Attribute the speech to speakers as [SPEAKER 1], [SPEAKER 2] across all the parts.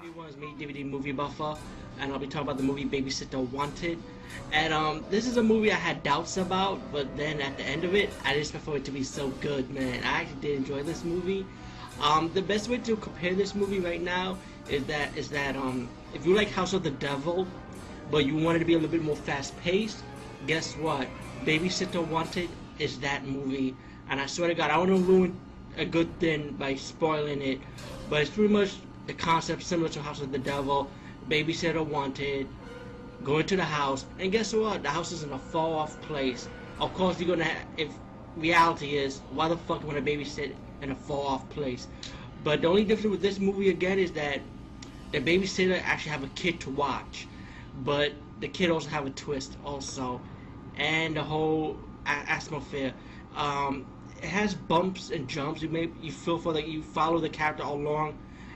[SPEAKER 1] Everyone, it's me, DVD Movie Buffer, and I'll be talking about the movie Babysitter Wanted. And um, this is a movie I had doubts about, but then at the end of it, I just for it to be so good, man. I actually did enjoy this movie. Um, the best way to compare this movie right now is that is that um, if you like House of the Devil, but you wanted to be a little bit more fast paced, guess what? Babysitter Wanted is that movie. And I swear to God, I want to ruin a good thing by spoiling it, but it's pretty much the concept similar to House of the Devil. Babysitter Wanted, going to the house, and guess what? The house is in a far off place. Of course, you're gonna. Have, if reality is, why the fuck would a babysit in a far off place? But the only difference with this movie again is that the babysitter actually have a kid to watch, but the kid also have a twist also, and the whole atmosphere. Um, it has bumps and jumps. You may you feel for like you follow the character along,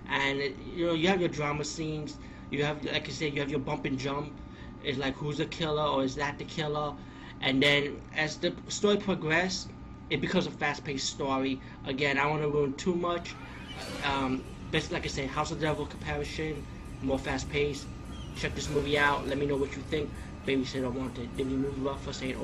[SPEAKER 1] and it, you know you have your drama scenes. You have like I said, you have your bump and jump. It's like who's the killer or is that the killer? And then as the story progresses, it becomes a fast-paced story. Again, I don't want to ruin too much. Um, but like I said, House of the Devil comparison, more fast-paced. Check this movie out. Let me know what you think. Babysitter Wanted. Did we move up for saying over?